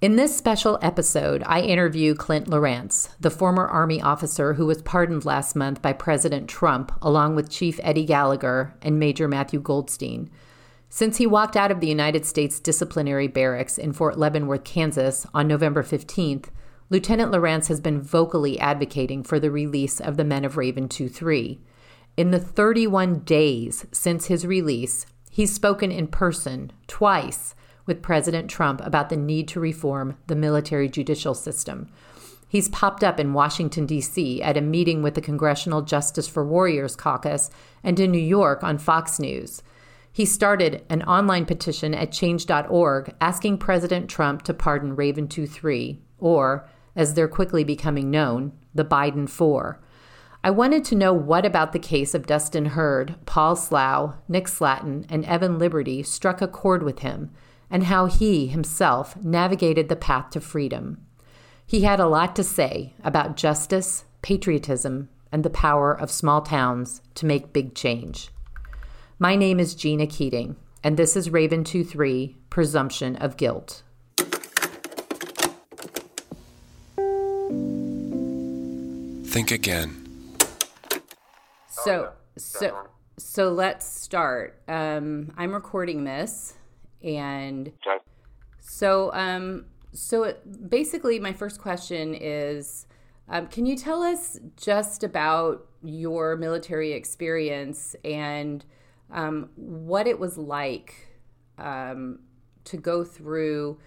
In this special episode, I interview Clint Lorance, the former Army officer who was pardoned last month by President Trump, along with Chief Eddie Gallagher and Major Matthew Golsteyn. Since he walked out of the United States disciplinary barracks in Fort Leavenworth, Kansas on November 15th, Lieutenant Lorance has been vocally advocating for the release of the men of Raven 23. In the 31 days since his release, he's spoken in person twice with President Trump about the need to reform the military judicial system. He's popped up in Washington, D.C. at a meeting with the Congressional Justice for Warriors caucus and in New York on Fox News. He started an online petition at change.org asking President Trump to pardon Raven 23, or, as they're quickly becoming known, the Biden Four. I wanted to know what about the case of Dustin Heard, Paul Slough, Nick Slatten, and Evan Liberty struck a chord with him and how he himself navigated the path to freedom. He had a lot to say about justice, patriotism, and the power of small towns to make big change. My name is Gina Keating, and this is Raven 23 Presumption of Guilt. Think again. So, so, so let's start. Um, I'm recording this and okay. so, um, so it, basically, my first question is um, Can you tell us just about your military experience and um, what it was like um, to go through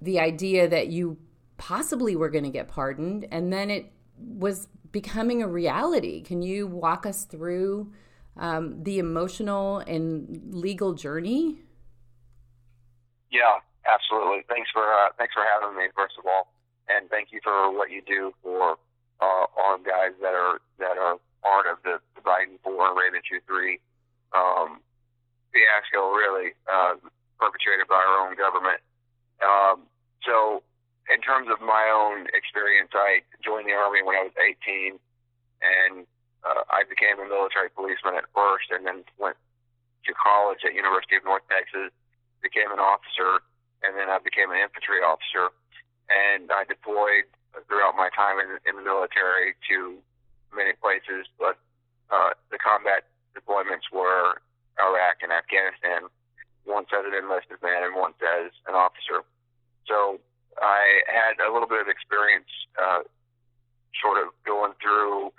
the idea that you possibly were going to get pardoned and then it was becoming a reality? Can you walk us through um, the emotional and legal journey? Yeah, absolutely. Thanks for uh, thanks for having me first of all, and thank you for what you do for uh, all guys that are that are part of the, the Biden four Raven two three um, fiasco, really uh, perpetrated by our own government. Um, so, in terms of my own experience, I joined the army when I was 18, and uh, I became a military policeman at first, and then went to college at University of North Texas became an officer, and then I became an infantry officer. And I deployed throughout my time in, in the military to many places, but uh, the combat deployments were Iraq and Afghanistan, once as an enlisted man and once as an officer. So I had a little bit of experience uh, sort of going through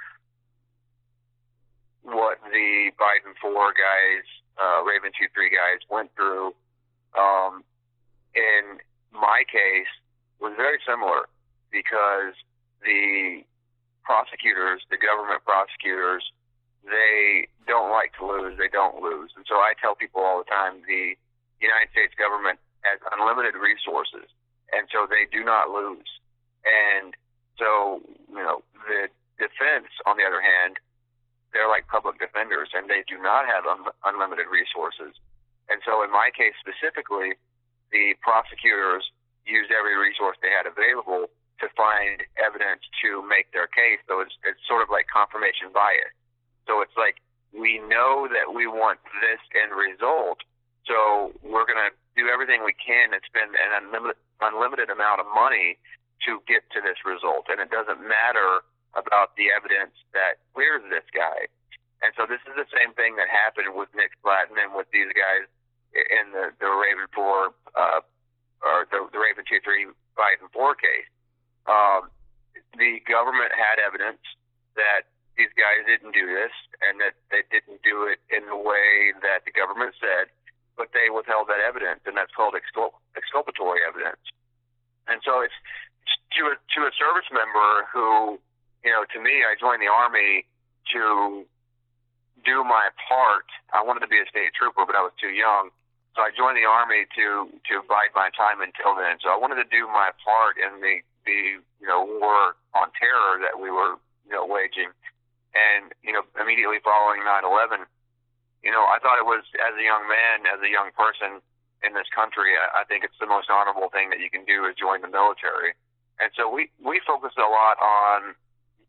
what the Biden 4 guys, uh, Raven 2 3 guys went through um, in my case was very similar because the prosecutors, the government prosecutors, they don't like to lose. They don't lose. And so I tell people all the time the United States government has unlimited resources. And so they do not lose. And so, you know, the defense, on the other hand, they're like public defenders and they do not have un- unlimited resources. And so in my case specifically, the prosecutors used every resource they had available to find evidence to make their case. So it's, it's sort of like confirmation bias. So it's like, we know that we want this end result, so we're going to do everything we can and spend an unlimited, unlimited amount of money to get to this result. And it doesn't matter about the evidence that clears this guy. And so this is the same thing that happened with Nick Slatten and with these guys in the, the Raven 4, uh, or the, the Raven 2 3 Biden 4 case. Um, the government had evidence that these guys didn't do this and that they didn't do it in the way that the government said, but they withheld that evidence, and that's called excul- exculpatory evidence. And so it's to a, to a service member who, you know, to me, I joined the Army to do my part. I wanted to be a state trooper, but I was too young. So I joined the army to to bide my time until then. So I wanted to do my part in the the you know war on terror that we were you know waging, and you know immediately following 9/11, you know I thought it was as a young man, as a young person in this country, I, I think it's the most honorable thing that you can do is join the military. And so we we focus a lot on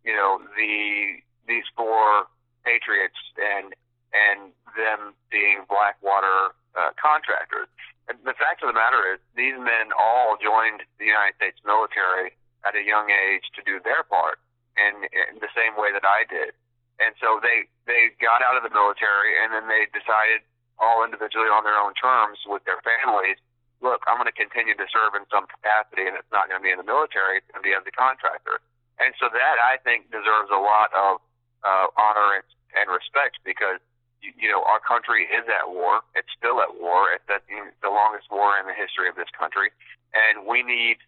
you know the these four patriots and and them being Blackwater uh, contractors. And the fact of the matter is, these men all joined the United States military at a young age to do their part, in, in the same way that I did. And so they they got out of the military, and then they decided all individually on their own terms with their families. Look, I'm going to continue to serve in some capacity, and it's not going to be in the military; it's going to be as a contractor. And so that I think deserves a lot of uh, honor and, and respect because you, you know our country is at war. It's still at war. It's the, the longest war in the history of this country, and we need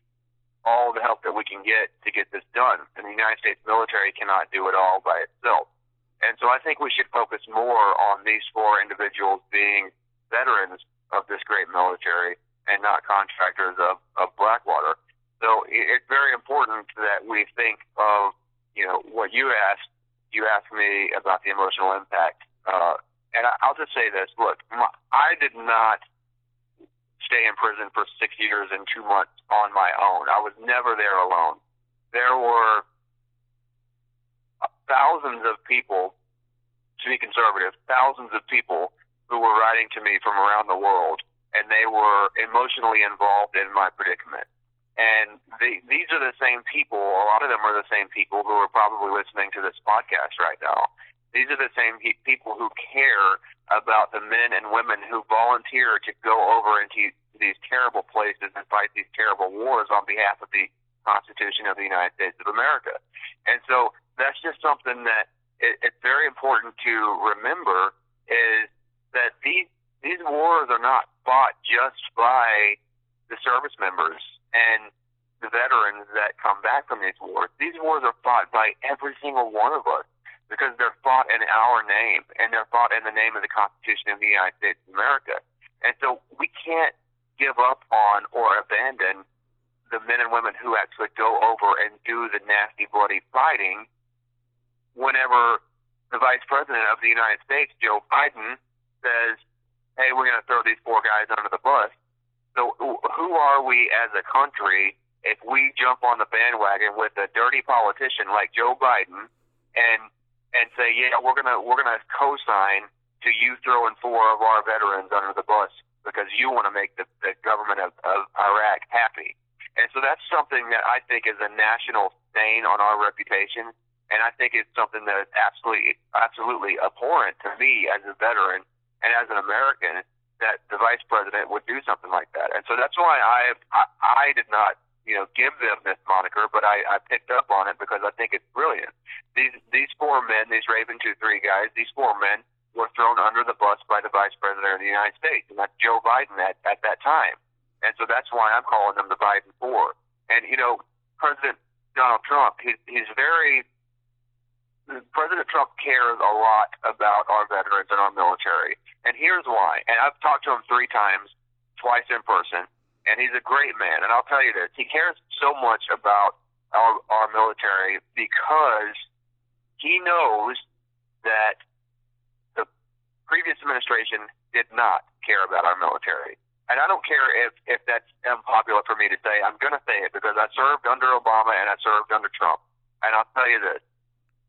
all the help that we can get to get this done. And the United States military cannot do it all by itself. And so I think we should focus more on these four individuals being veterans of this great military and not contractors of, of Blackwater. So it's very important that we think of, you know, what you asked. You asked me about the emotional impact. Uh, and I'll just say this: Look, my, I did not stay in prison for six years and two months on my own. I was never there alone. There were thousands of people, to be conservative, thousands of people who were writing to me from around the world, and they were emotionally involved in my predicament. And they, these are the same people, a lot of them are the same people who are probably listening to this podcast right now. These are the same pe- people who care about the men and women who volunteer to go over into these terrible places and fight these terrible wars on behalf of the Constitution of the United States of America. And so that's just something that it, it's very important to remember is that these these wars are not fought just by the service members and the veterans that come back from these wars. These wars are fought by every single one of us because they're fought in our name and they're fought in the name of the Constitution of the United States of America. And so we can't give up on or abandon the men and women who actually go over and do the nasty, bloody fighting whenever the Vice President of the United States, Joe Biden, says, hey, we're going to throw these four guys under the bus. So who are we as a country if we jump on the bandwagon with a dirty politician like Joe Biden and and say, yeah, we're gonna we're gonna co-sign to you throwing four of our veterans under the bus because you want to make the, the government of, of Iraq happy. And so that's something that I think is a national stain on our reputation and I think it's something that is absolutely, absolutely abhorrent to me as a veteran and as an American that the vice president would do something like that. And so that's why I, I, I did not, you know, give them this moniker, but I, I picked up on it because I think it's brilliant. These, these four men, these Raven 2-3 guys, these four men were thrown under the bus by the vice president of the United States, and that's Joe Biden at, at that time. And so that's why I'm calling them the Biden Four. And, you know, President Donald Trump, he's, he's very President Trump cares a lot about our veterans and our military. And here's why. And I've talked to him three times, twice in person, and he's a great man. And I'll tell you this he cares so much about our, our military because he knows that the previous administration did not care about our military. And I don't care if, if that's unpopular for me to say. I'm going to say it because I served under Obama and I served under Trump. And I'll tell you this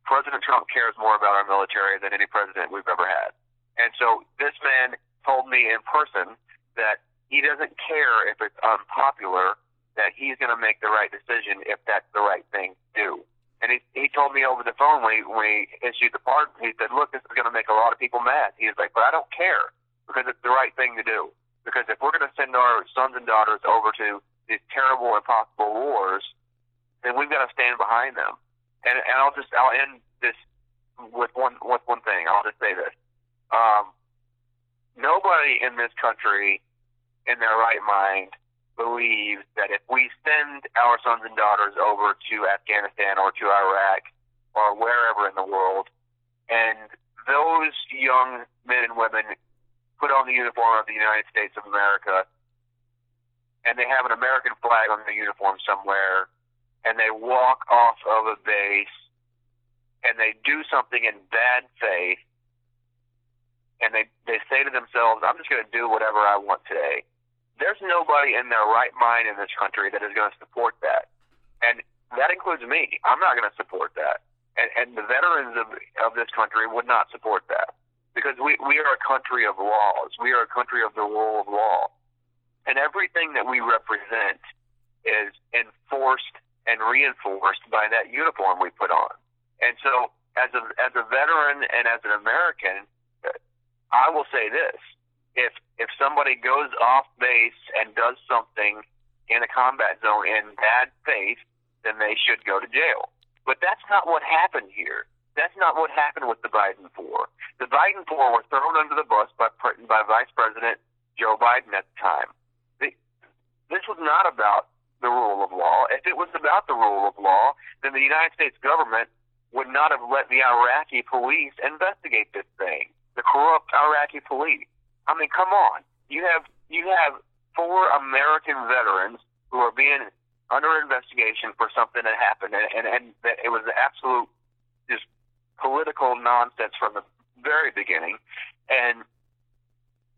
President Trump cares more about our military than any president we've ever had. And so this man told me in person that he doesn't care if it's unpopular, that he's going to make the right decision if that's the right thing to do. And he, he told me over the phone when he, when he issued the pardon, he said, look, this is going to make a lot of people mad. He was like, but I don't care because it's the right thing to do. Because if we're going to send our sons and daughters over to these terrible, impossible wars, then we've got to stand behind them and and I'll just I'll end this with one with one thing. I'll just say this: um, nobody in this country, in their right mind, believes that if we send our sons and daughters over to Afghanistan or to Iraq or wherever in the world, and those young men and women put on the uniform of the United States of America, and they have an American flag on their uniform somewhere and they walk off of a base and they do something in bad faith and they, they say to themselves, I'm just going to do whatever I want today. There's nobody in their right mind in this country that is going to support that. And that includes me. I'm not going to support that. And, and the veterans of, of this country would not support that because we, we are a country of laws. We are a country of the rule of law. and everything that we represent is enforced and reinforced by that uniform we put on. And so, as a as a veteran and as an American, I will say this: if if somebody goes off base and does something in a combat zone in bad faith, then they should go to jail. But that's not what happened here. That's not what happened with the Biden Four. The Biden Four were thrown under the bus by by Vice President Joe Biden at the time. The, this was not about the rule of law. If it was about the rule of law, then the United States government would not have let the Iraqi police investigate this thing. The corrupt Iraqi police. I mean, come on. You have you have four American veterans who are being under investigation for something that happened, and and, and that it was absolute just political nonsense from the very beginning, and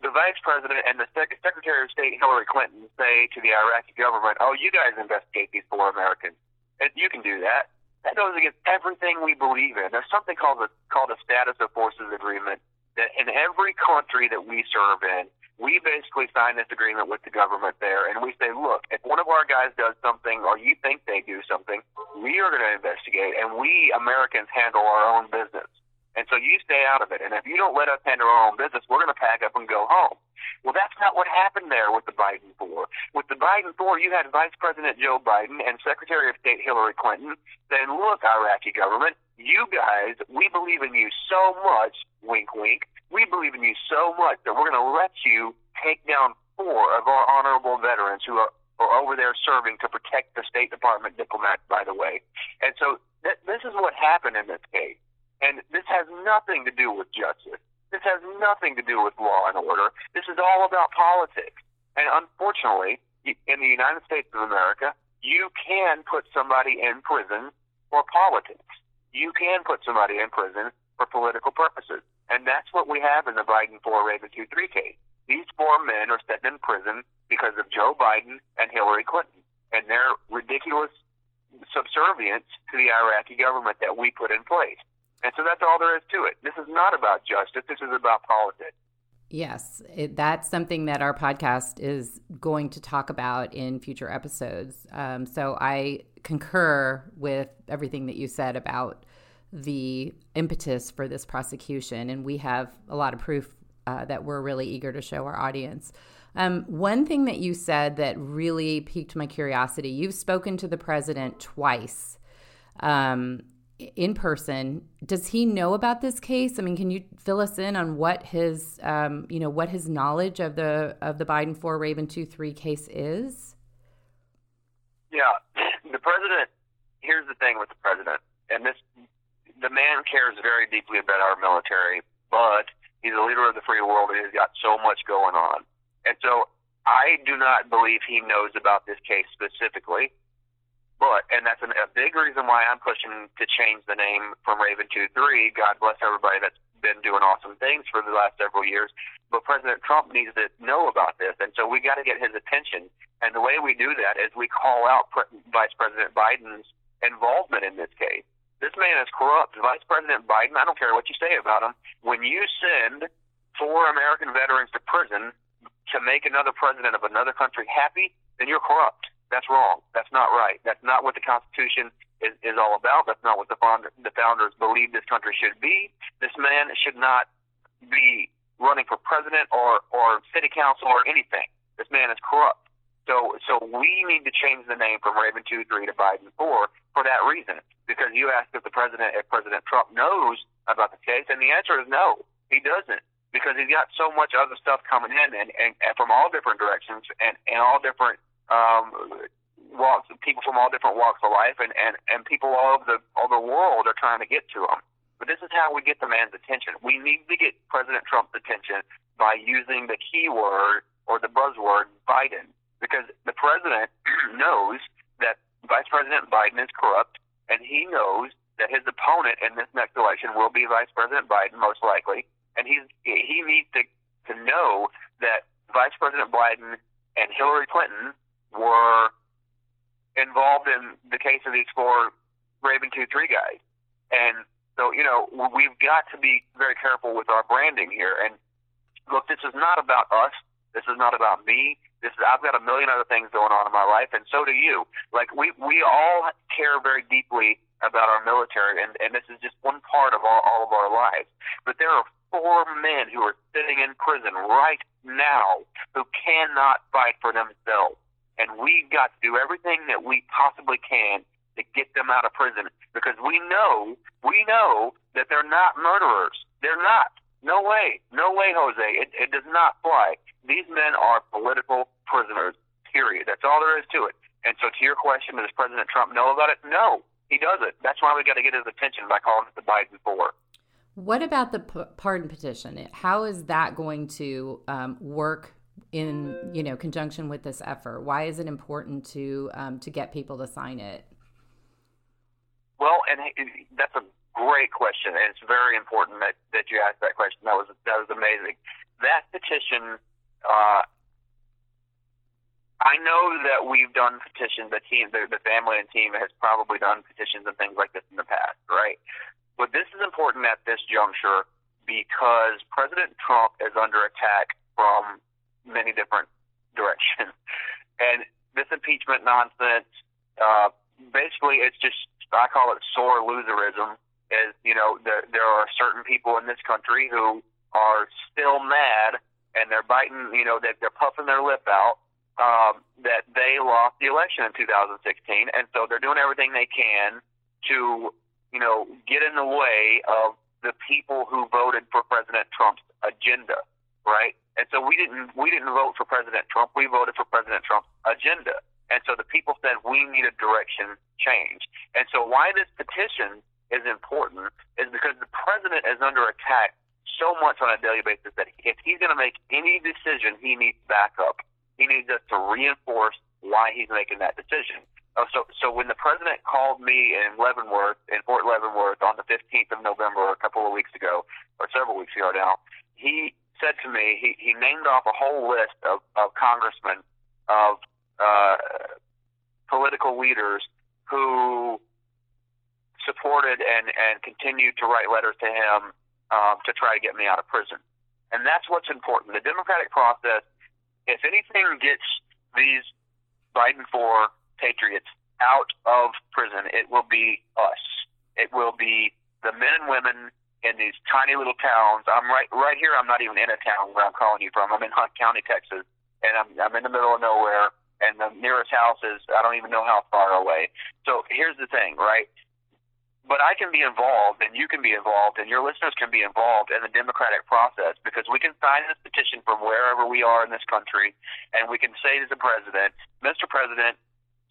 the vice president and the Sec- secretary of state Hillary Clinton say to the Iraqi government, "Oh, you guys investigate these four Americans, and you can do that." That goes against everything we believe in. There's something called a called a status of forces agreement that in every country that we serve in, we basically sign this agreement with the government there, and we say, look, if one of our guys does something or you think they do something, we are going to investigate, and we Americans handle our own business. And so you stay out of it. And if you don't let us handle our own business, we're going to pack up and go home. Well, that's not what happened there with the Biden Four. With the Biden Four, you had Vice President Joe Biden and Secretary of State Hillary Clinton saying, look, Iraqi government, you guys, we believe in you so much, wink, wink, we believe in you so much that we're going to let you take down four of our honorable veterans who are, are over there serving to protect the State Department diplomats, by the way. And so th- this is what happened in this case. And this has nothing to do with justice. This has nothing to do with law and order. This is all about politics. And unfortunately, in the United States of America, you can put somebody in prison for politics. You can put somebody in prison for political purposes. And that's what we have in the Biden 4 Raven 2 3 case. These four men are sitting in prison because of Joe Biden and Hillary Clinton and their ridiculous subservience to the Iraqi government that we put in place. And so that's all there is to it. This is not about justice. This is about politics. Yes, it, that's something that our podcast is going to talk about in future episodes. Um, so I concur with everything that you said about the impetus for this prosecution, and we have a lot of proof uh, that we're really eager to show our audience. Um, one thing that you said that really piqued my curiosity you've spoken to the president twice. Um, in person. Does he know about this case? I mean, can you fill us in on what his, um, you know, what his knowledge of the of the Biden four Raven two three case is? Yeah, the president. Here's the thing with the president, and this, the man cares very deeply about our military, but he's a leader of the free world, and he's got so much going on, and so I do not believe he knows about this case specifically. But, and that's an, a big reason why I'm pushing to change the name from Raven 2 3. God bless everybody that's been doing awesome things for the last several years. But President Trump needs to know about this. And so we got to get his attention. And the way we do that is we call out Pre- Vice President Biden's involvement in this case. This man is corrupt. Vice President Biden, I don't care what you say about him, when you send four American veterans to prison to make another president of another country happy, then you're corrupt. That's wrong. That's not right. That's not what the Constitution is, is all about. That's not what the, founder, the founders believe this country should be. This man should not be running for president or, or city council or anything. This man is corrupt. So, so we need to change the name from Raven 2 3 to Biden 4 for that reason. Because you asked if the president, if President Trump knows about the case, and the answer is no, he doesn't. Because he's got so much other stuff coming in and, and, and from all different directions and, and all different um, walks, people from all different walks of life, and, and, and people all over the all the world are trying to get to him. But this is how we get the man's attention. We need to get President Trump's attention by using the keyword or the buzzword Biden, because the president knows that Vice President Biden is corrupt, and he knows that his opponent in this next election will be Vice President Biden, most likely, and he's he needs to to know that Vice President Biden and Hillary Clinton were involved in the case of these four Raven 2 3 guys. And so, you know, we've got to be very careful with our branding here. And look, this is not about us. This is not about me. This is, I've got a million other things going on in my life, and so do you. Like we we all care very deeply about our military, and and this is just one part of all, all of our lives. But there are four men who are sitting in prison right now who cannot fight for themselves, and we've got to do everything that we possibly can to get them out of prison because we know we know that they're not murderers. They're not. No way. No way, Jose. It, it does not fly. These men are political prisoners, period. That's all there is to it. And so, to your question, does President Trump know about it? No, he doesn't. That's why we got to get his attention by calling it the Biden Four. What about the p- pardon petition? How is that going to um, work in you know conjunction with this effort? Why is it important to um, to get people to sign it? Well, and that's a great question, and it's very important that, that you asked that question. That was that was amazing. That petition, uh, I know that we've done petitions. The team, the, the family and team has probably done petitions and things like this in the past, right? But this is important at this juncture because President Trump is under attack from many different directions, and this impeachment nonsense. Uh, basically, it's just I call it sore loserism. Is you know there there are certain people in this country who are still mad and they're biting you know that they're puffing their lip out um, that they lost the election in 2016 and so they're doing everything they can to you know get in the way of the people who voted for President Trump's agenda right and so we didn't we didn't vote for President Trump we voted for President Trump's agenda and so the people said we need a direction change and so why this petition is important is because the president is under attack so much on a daily basis that if he's going to make any decision, he needs backup. He needs us to reinforce why he's making that decision. Oh, so, so when the president called me in Leavenworth, in Fort Leavenworth, on the 15th of November, a couple of weeks ago, or several weeks ago now, he said to me, he, he named off a whole list of, of congressmen, of uh, political leaders who supported and, and continued to write letters to him um, to try to get me out of prison. And that's what's important. The democratic process, if anything gets these Biden four patriots out of prison, it will be us. It will be the men and women in these tiny little towns. I'm right right here. I'm not even in a town where I'm calling you from. I'm in Hunt County, Texas, and I'm I'm in the middle of nowhere. And the nearest house is I don't even know how far away. So here's the thing, right? but I can be involved and you can be involved and your listeners can be involved in the democratic process because we can sign this petition from wherever we are in this country and we can say to the president, Mr. President,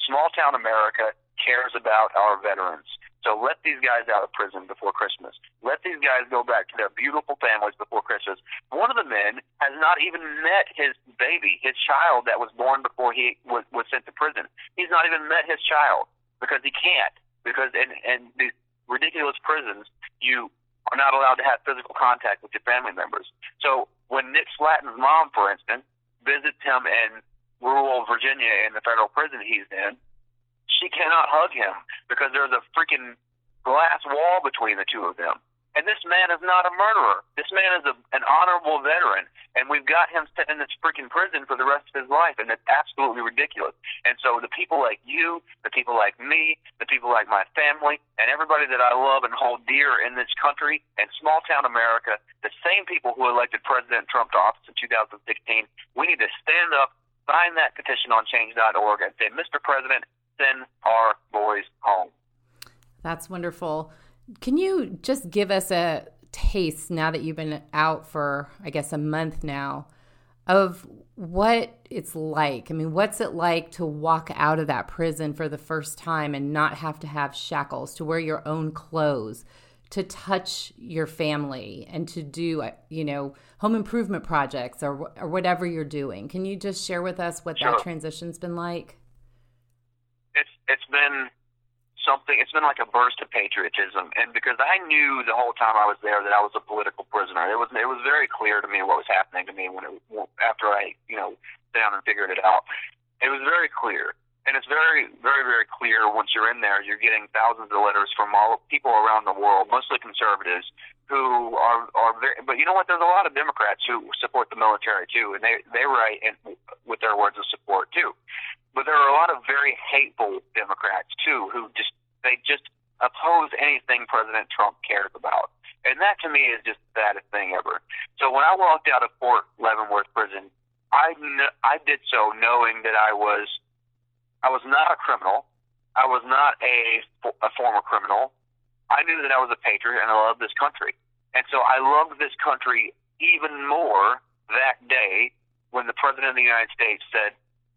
small town America cares about our veterans. So let these guys out of prison before Christmas. Let these guys go back to their beautiful families before Christmas. One of the men has not even met his baby, his child that was born before he was, was sent to prison. He's not even met his child because he can't because in, in these ridiculous prisons, you are not allowed to have physical contact with your family members. So when Nick Slatten's mom, for instance, visits him in rural Virginia in the federal prison he's in, she cannot hug him because there's a freaking glass wall between the two of them. And this man is not a murderer. This man is a, an honorable veteran, and we've got him sitting in this freaking prison for the rest of his life, and it's absolutely ridiculous. And so the people like you, the people like me, the people like my family, and everybody that I love and hold dear in this country and small town America, the same people who elected President Trump to office in 2016, we need to stand up, sign that petition on change.org, and say, Mr. President, send our boys home. That's wonderful. Can you just give us a taste now that you've been out for, I guess, a month now of what it's like? I mean, what's it like to walk out of that prison for the first time and not have to have shackles, to wear your own clothes, to touch your family, and to do, uh, you know, home improvement projects or, or whatever you're doing? Can you just share with us what sure. that transition's been like? It's been something. It's been like a burst of patriotism, and because I knew the whole time I was there that I was a political prisoner. It was it was very clear to me what was happening to me when it after I you know down and figured it out. It was very clear. and it's very, very, very clear once you're in there. You're getting thousands of letters from all people around the world, mostly conservatives, who are are very. But you know what? There's a lot of Democrats who support the military too, and they they write in, with their words of support too. But there are a lot of very hateful Democrats too, who just they just oppose anything President Trump cares about. And that to me is just the saddest thing ever. So when I walked out of Fort Leavenworth prison, I kn- I did so knowing that I was I was not a criminal. I was not a, a former criminal. I knew that I was a patriot and I loved this country. And so I loved this country even more that day when the President of the United States said,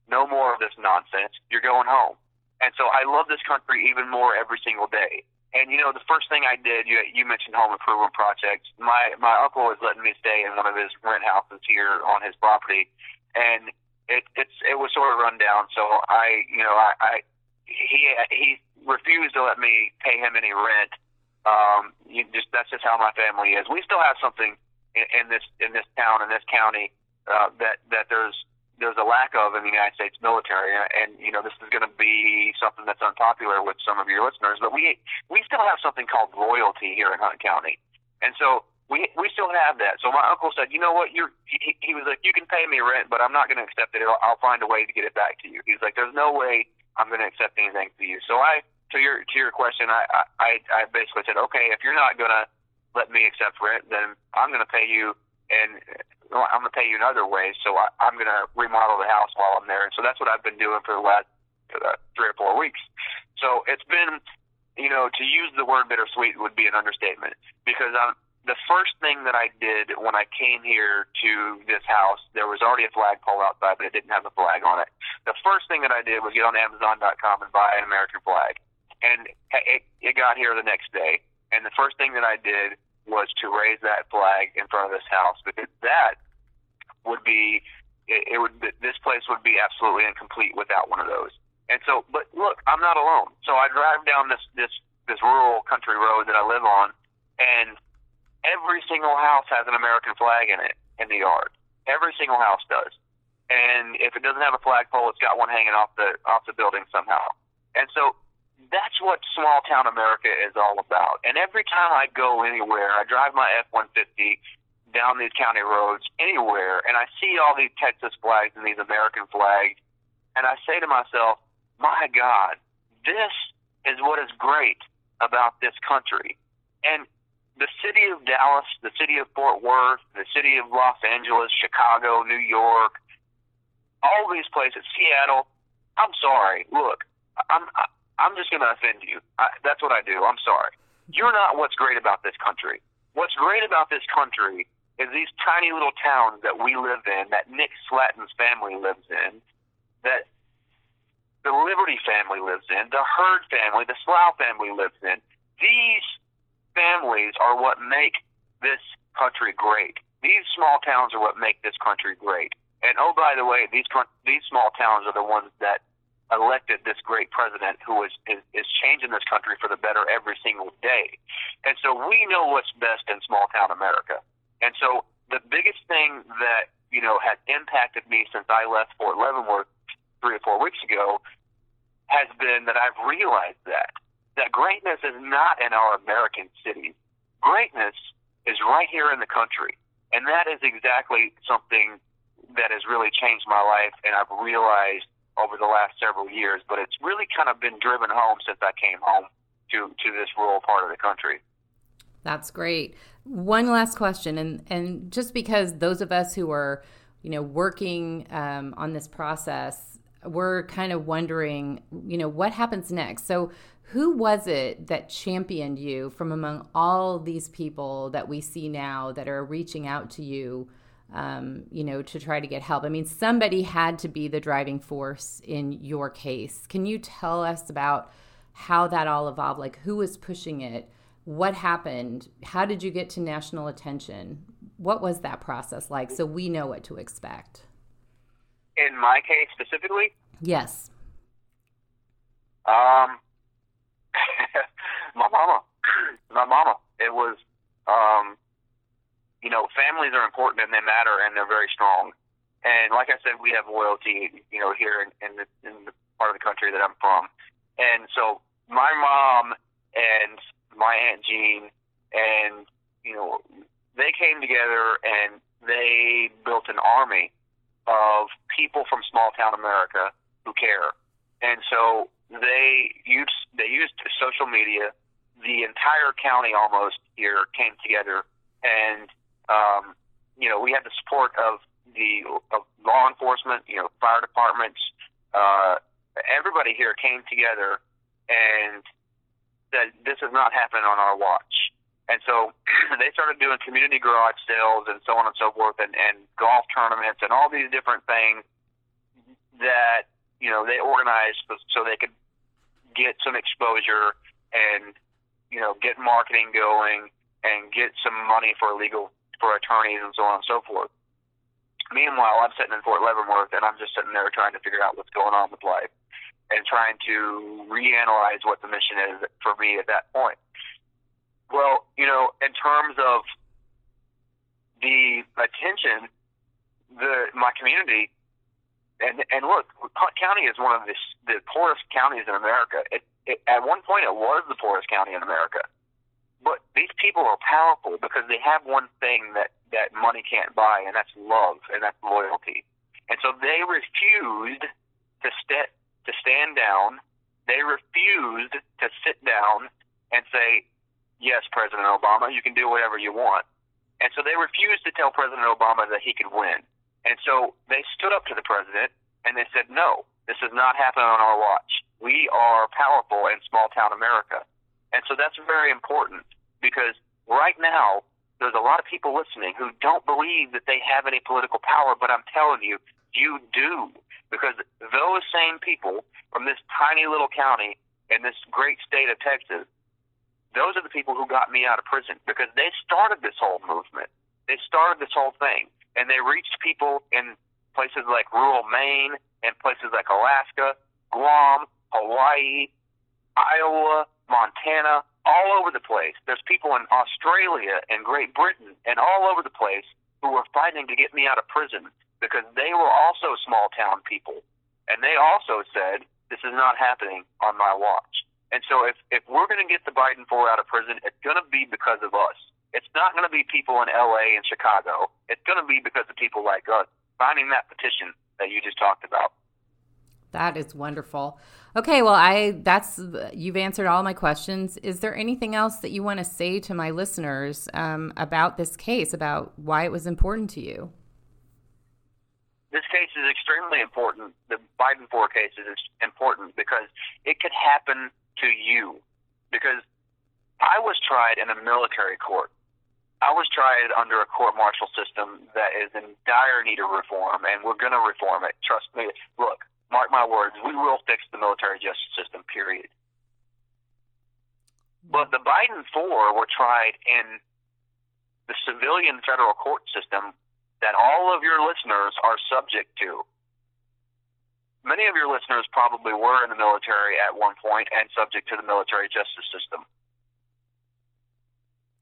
no more of this nonsense. You're going home. And so I love this country even more every single day. And you know, the first thing I did, you, you mentioned home improvement projects. My my uncle was letting me stay in one of his rent houses here on his property, and it it's it was sort of run down. So I, you know, I, I he he refused to let me pay him any rent. Um, you just that's just how my family is. We still have something in, in this in this town in this county uh, that that there's there's a lack of in the United States military, and you know this is going to be something that's unpopular with some of your listeners. But we we still have something called loyalty here in Hunt County, and so we we still have that. So my uncle said, you know what, you're he, he was like, you can pay me rent, but I'm not going to accept it. I'll, I'll find a way to get it back to you. He's like, there's no way I'm going to accept anything for you. So I to your to your question, I I I basically said, okay, if you're not going to let me accept rent, then I'm going to pay you, and I'm going to pay you in other ways. So I, I'm going to remodel the house while I'm there, and so that's what I've been doing for the last uh, three or four weeks. So it's been, you know, to use the word bittersweet would be an understatement because I'm the first thing that I did when I came here to this house, there was already a flagpole outside, but it didn't have a flag on it. The first thing that I did was get on Amazon.com and buy an American flag, and it, it got here the next day. And the first thing that I did was to raise that flag in front of this house because that would be it, it would this place would be absolutely incomplete without one of those. And so, but look, I'm not alone. So I drive down this this this rural country road that I live on, and every single house has an American flag in it in the yard. Every single house does. And if it doesn't have a flagpole, it's got one hanging off the off the building somehow. And so that's what small town America is all about. And every time I go anywhere, I drive my F one fifty down these county roads anywhere, and I see all these Texas flags and these American flags, and I say to myself, "My God, this is what is great about this country." And the city of Dallas, the city of Fort Worth, the city of Los Angeles, Chicago, New York, all these places, Seattle. I'm sorry. Look, I'm I'm just going to offend you. I, that's what I do. I'm sorry. You're not what's great about this country. What's great about this country is these tiny little towns that we live in, that Nick Slatten's family lives in, that the Liberty family lives in, the Heard family, the Slough family lives in. These families are what make this country great. These small towns are what make this country great. And oh, by the way, these these small towns are the ones that elected this great president who is, is is changing this country for the better every single day. And so we know what's best in small town America. And so the biggest thing that you know has impacted me since I left Fort Leavenworth three or four weeks ago has been that I've realized that that greatness is not in our American cities. Greatness is right here in the country. And that is exactly something that has really changed my life and I've realized over the last several years, but it's really kind of been driven home since I came home to, to this rural part of the country. That's great. One last question, and and just because those of us who are, you know, working um, on this process, we're kind of wondering, you know, what happens next. So, who was it that championed you from among all these people that we see now that are reaching out to you um, you know to try to get help. I mean somebody had to be the driving force in your case. Can you tell us about how that all evolved? Like who was pushing it? What happened? How did you get to national attention? What was that process like so we know what to expect? In my case specifically? Yes. Um my mama, my mama. It was, um, you know, families are important and they matter and they're very strong. And like I said, we have loyalty, you know, here in, in, the, in the part of the country that I'm from. And so my mom and my aunt Jean and you know they came together and they built an army of people from small town America who care. And so they used they used social media. The entire county almost here came together, and um, you know we had the support of the of law enforcement, you know, fire departments. Uh, everybody here came together and said this is not happening on our watch. And so they started doing community garage sales and so on and so forth, and, and golf tournaments and all these different things that you know they organized so they could get some exposure and you know get marketing going and get some money for legal for attorneys and so on and so forth. Meanwhile, I'm sitting in Fort Leavenworth and I'm just sitting there trying to figure out what's going on with life and trying to reanalyze what the mission is for me at that point. Well, you know, in terms of the attention, the my community, and and look, Hunt County is one of the the poorest counties in America. It, it, at one point, it was the poorest county in America. But these people are powerful because they have one thing that that money can't buy, and that's love and that's loyalty. And so they refused to st- to stand down. They refused to sit down and say, yes, President Obama, you can do whatever you want. And so they refused to tell President Obama that he could win. And so they stood up to the president and they said, no, this is not happening on our watch. We are powerful in small town America. And so that's very important because right now, there's a lot of people listening who don't believe that they have any political power, but I'm telling you, you do. Because those same people from this tiny little county in this great state of Texas those are the people who got me out of prison because they started this whole movement. They started this whole thing, and they reached people in places like rural Maine and places like Alaska, Guam, Hawaii, Iowa, Montana, all over the place. There's people in Australia and Great Britain and all over the place who were fighting to get me out of prison because they were also small town people. And they also said, this is not happening on my watch. And so if, if we're going to get the Biden four out of prison, it's going to be because of us. It's not going to be people in LA and Chicago. It's going to be because of people like us signing that petition that you just talked about. That is wonderful. Okay, well, I that's you've answered all my questions. Is there anything else that you want to say to my listeners um, about this case, about why it was important to you? This case is extremely important. The Biden four case is important because it could happen to you because I was tried in a military court. I was tried under a court martial system that is in dire need of reform, and we're going to reform it. Trust me. Look, mark my words, we will fix the military justice system, period. But the Biden four were tried in the civilian federal court system that all of your listeners are subject to many of your listeners probably were in the military at one point and subject to the military justice system.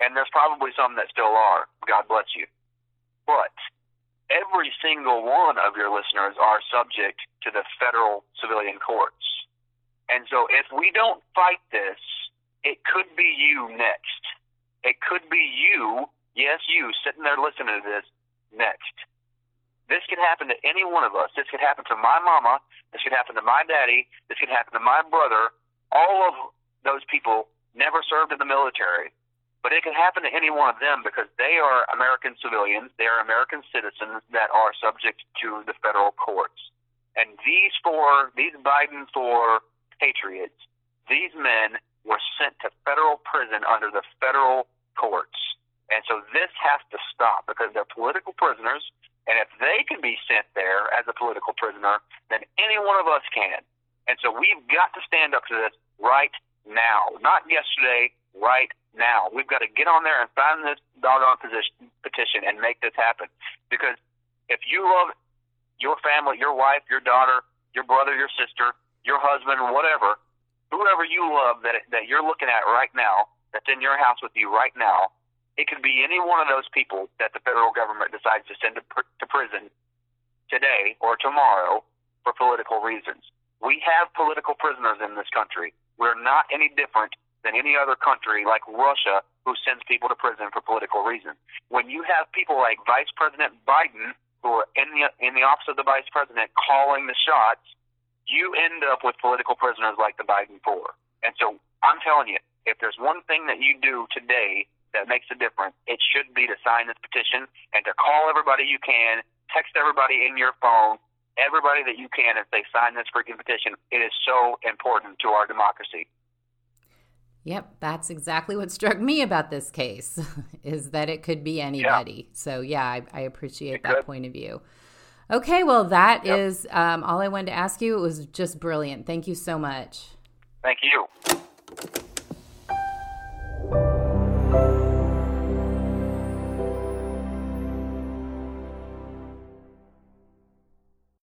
And there's probably some that still are. God bless you. But every single one of your listeners are subject to the federal civilian courts. And so if we don't fight this, it could be you next. It could be you, yes, you, sitting there listening to this next. This could happen to any one of us. This could happen to my mama. This could happen to my daddy. This could happen to my brother. All of those people never served in the military. But it could happen to any one of them because they are American civilians. They are American citizens that are subject to the federal courts. And these four, these Biden four patriots, these men were sent to federal prison under the federal courts. And so this has to stop because they're political prisoners. And if they can be sent there as a political prisoner, then any one of us can. And so we've got to stand up to this right now, not yesterday, right now. We've got to get on there and sign this doggone position, petition and make this happen. Because if you love your family, your wife, your daughter, your brother, your sister, your husband, whatever, whoever you love that that you're looking at right now, that's in your house with you right now, it could be any one of those people that the federal government decides to send to, pr- to prison today or tomorrow for political reasons. We have political prisoners in this country. We're not any different than any other country like Russia who sends people to prison for political reasons. When you have people like Vice President Biden who are in the in the office of the Vice President calling the shots, you end up with political prisoners like the Biden Four. And so I'm telling you, if there's one thing that you do today that makes a difference, it should be to sign this petition and to call everybody you can, text everybody in your phone, everybody that you can and say, sign this freaking petition. It is so important to our democracy. Yep, that's exactly what struck me about this case is that it could be anybody. Yeah. So yeah, I, I appreciate it that could. point of view. Okay, well that yep. is um, all I wanted to ask you. It was just brilliant. Thank you so much. Thank you.